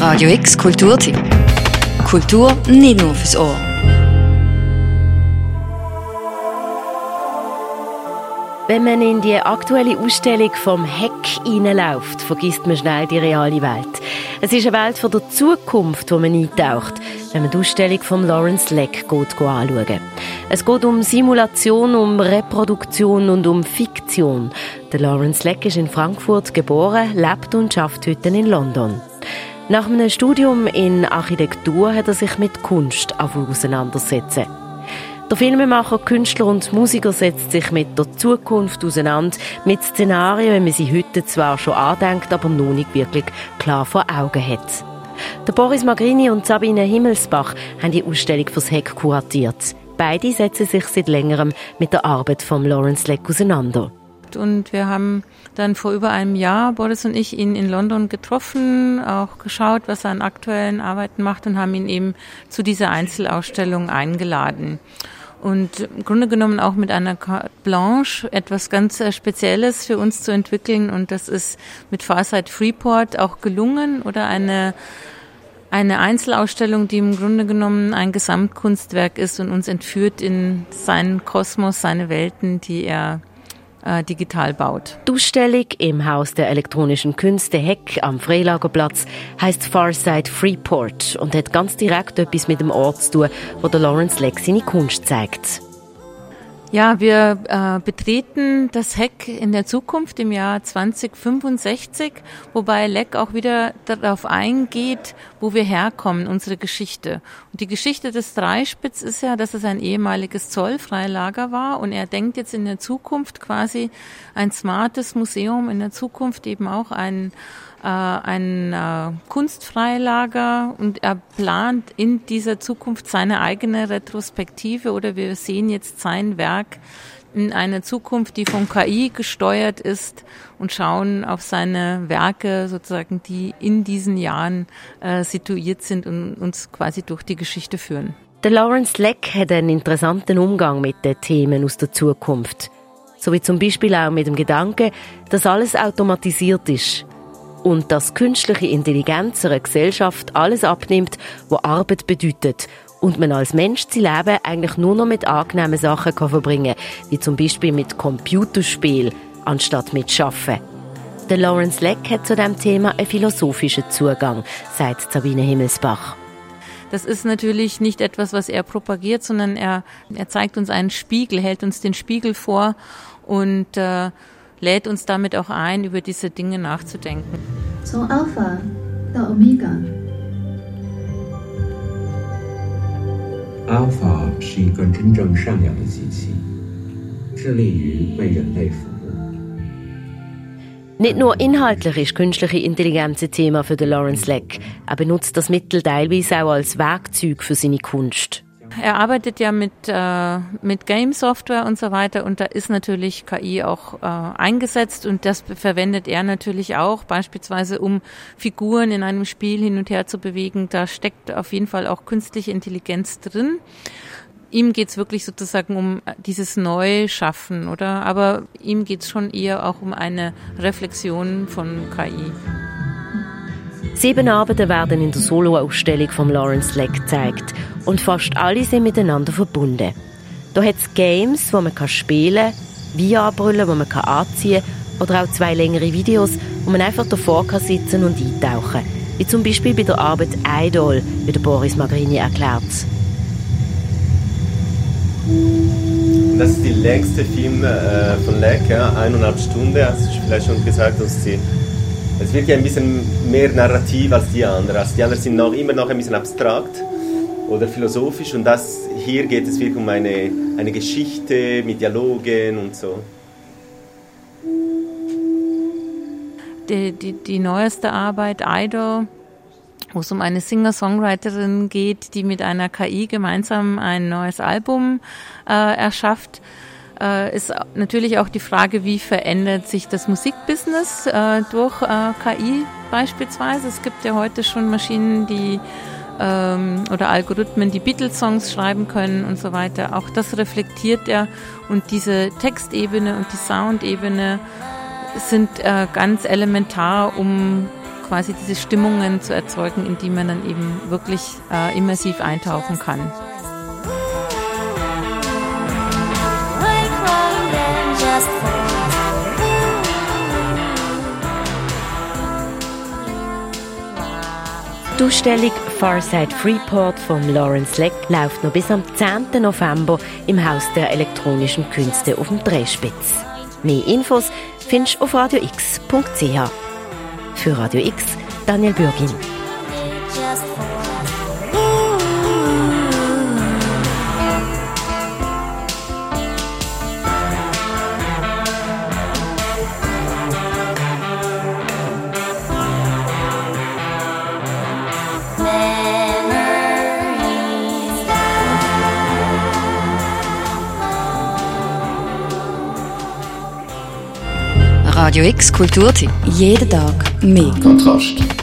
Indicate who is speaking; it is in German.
Speaker 1: Radio X Kulturtipp. Kultur nicht nur fürs Ohr.
Speaker 2: Wenn man in die aktuelle Ausstellung vom Heck hineinläuft, vergisst man schnell die reale Welt. Es ist eine Welt von der Zukunft, wo man eintaucht, wenn man die Ausstellung von Lawrence Leck geht, anschaut. Es geht um Simulation, um Reproduktion und um Fiktion. Der Lawrence Leck ist in Frankfurt geboren, lebt und schafft heute in London. Nach einem Studium in Architektur hat er sich mit Kunst auseinandersetzen. Der Filmemacher, Künstler und Musiker setzt sich mit der Zukunft auseinander, mit Szenarien, wie man sie heute zwar schon andenkt, aber noch nicht wirklich klar vor Augen hat. Der Boris Magrini und Sabine Himmelsbach haben die Ausstellung fürs Heck kuratiert. Beide setzen sich seit längerem mit der Arbeit von Lawrence Leck auseinander.
Speaker 3: Und wir haben dann vor über einem Jahr, Boris und ich, ihn in London getroffen, auch geschaut, was er an aktuellen Arbeiten macht und haben ihn eben zu dieser Einzelausstellung eingeladen. Und im Grunde genommen auch mit einer Carte Blanche etwas ganz äh, Spezielles für uns zu entwickeln. Und das ist mit Farsight Freeport auch gelungen oder eine eine Einzelausstellung, die im Grunde genommen ein Gesamtkunstwerk ist und uns entführt in seinen Kosmos, seine Welten, die er äh, digital baut.
Speaker 2: Die Ausstellung im Haus der elektronischen Künste Heck am Freilagerplatz heißt Farside Freeport und hat ganz direkt etwas mit dem Ort zu tun, wo der Lawrence Leck seine Kunst zeigt.
Speaker 3: Ja, wir äh, betreten das Heck in der Zukunft im Jahr 2065, wobei Leck auch wieder darauf eingeht, wo wir herkommen, unsere Geschichte. Und die Geschichte des Dreispitz ist ja, dass es ein ehemaliges Zollfreilager war und er denkt jetzt in der Zukunft quasi ein smartes Museum, in der Zukunft eben auch ein äh, ein äh, Kunstfreilager und er plant in dieser Zukunft seine eigene Retrospektive oder wir sehen jetzt sein Werk in einer Zukunft, die von KI gesteuert ist und schauen auf seine Werke sozusagen, die in diesen Jahren äh, situiert sind und uns quasi durch die Geschichte führen.
Speaker 2: Der Lawrence Leck hat einen interessanten Umgang mit den Themen aus der Zukunft. So wie zum Beispiel auch mit dem Gedanken, dass alles automatisiert ist und dass künstliche Intelligenz einer Gesellschaft alles abnimmt, was Arbeit bedeutet und man als Mensch sein Leben eigentlich nur noch mit angenehmen Sachen kann verbringen wie zum Beispiel mit Computerspiel anstatt mit Schaffen. Der Lawrence Leck hat zu dem Thema einen philosophischen Zugang, sagt Sabine Himmelsbach.
Speaker 3: Das ist natürlich nicht etwas, was er propagiert, sondern er, er zeigt uns einen Spiegel, hält uns den Spiegel vor und äh, lädt uns damit auch ein, über diese Dinge nachzudenken.
Speaker 4: Von Alpha到 Omega.
Speaker 5: Alpha 是一个真正善良的机器，致力于为人类服务。
Speaker 2: Nicht nur inhaltlich ist künstliche Intelligenz ein Thema für Lawrence Leck. Er benutzt das Mittel teilweise auch als Werkzeug für seine Kunst.
Speaker 3: Er arbeitet ja mit, äh, mit Game-Software und so weiter und da ist natürlich KI auch äh, eingesetzt und das verwendet er natürlich auch, beispielsweise um Figuren in einem Spiel hin und her zu bewegen. Da steckt auf jeden Fall auch künstliche Intelligenz drin. Ihm geht's wirklich sozusagen um dieses Neuschaffen, oder? Aber ihm geht's schon eher auch um eine Reflexion von KI.
Speaker 2: Sieben Abende werden in der Soloausstellung von Lawrence Leck gezeigt und fast alle sind miteinander verbunden. Da hat es Games, wo man spielen kann, VR-Brillen, die man anziehen kann oder auch zwei längere Videos, wo man einfach davor kann sitzen und eintauchen kann. Wie zum Beispiel bei der Arbeit Idol, wie der Boris Magrini erklärt.
Speaker 6: Das ist die längste Film äh, von Leck, ja, eineinhalb Stunden, hast du vielleicht schon gesagt, es wird ja ein bisschen mehr narrativ als die anderen. Also die anderen sind noch, immer noch ein bisschen abstrakt oder philosophisch und das hier geht es wirklich um eine, eine Geschichte mit Dialogen und so.
Speaker 3: Die, die, die neueste Arbeit, Idol, wo es um eine Singer-Songwriterin geht, die mit einer KI gemeinsam ein neues Album äh, erschafft, äh, ist natürlich auch die Frage, wie verändert sich das Musikbusiness äh, durch äh, KI beispielsweise. Es gibt ja heute schon Maschinen, die ähm, oder Algorithmen, die Beatles-Songs schreiben können und so weiter. Auch das reflektiert er und diese Textebene und die Soundebene sind äh, ganz elementar, um quasi diese Stimmungen zu erzeugen, in die man dann eben wirklich äh, immersiv eintauchen kann.
Speaker 2: Die Ausstellung Farside Freeport von Lawrence Leck läuft noch bis am 10. November im Haus der elektronischen Künste auf dem Drehspitz. Mehr Infos findest du auf radiox.ch. Für Radio X, Daniel Bürgin.
Speaker 1: Radio X Kulturtipp. Jeden Tag mehr.
Speaker 7: Kontrast.